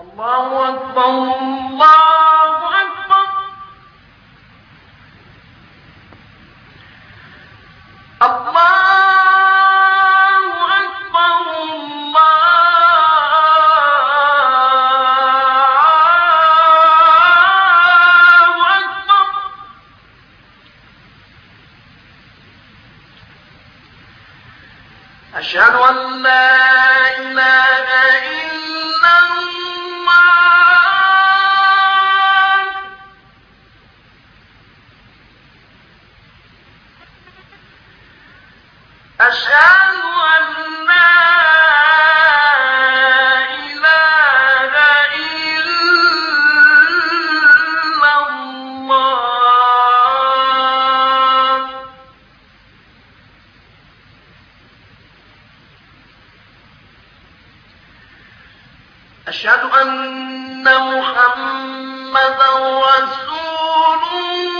الله أكبر الله أكبر. الله أشهد أن لا إله إلا أشهد أن محمدا رسول الله.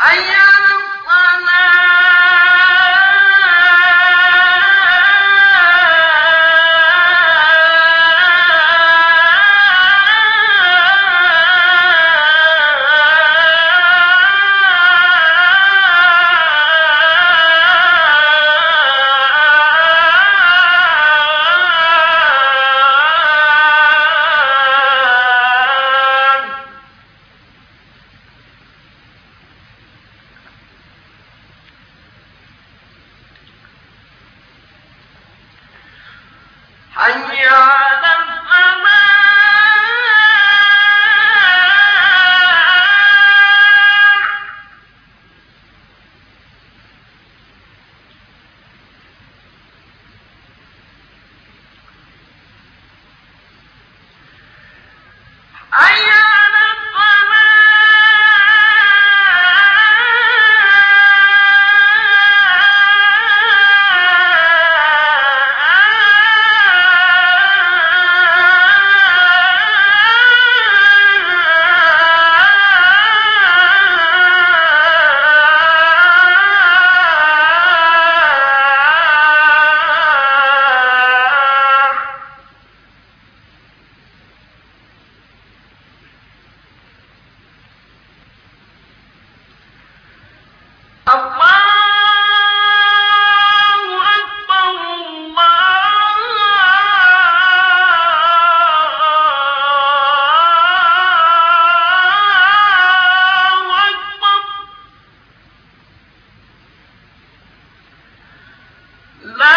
حي على لا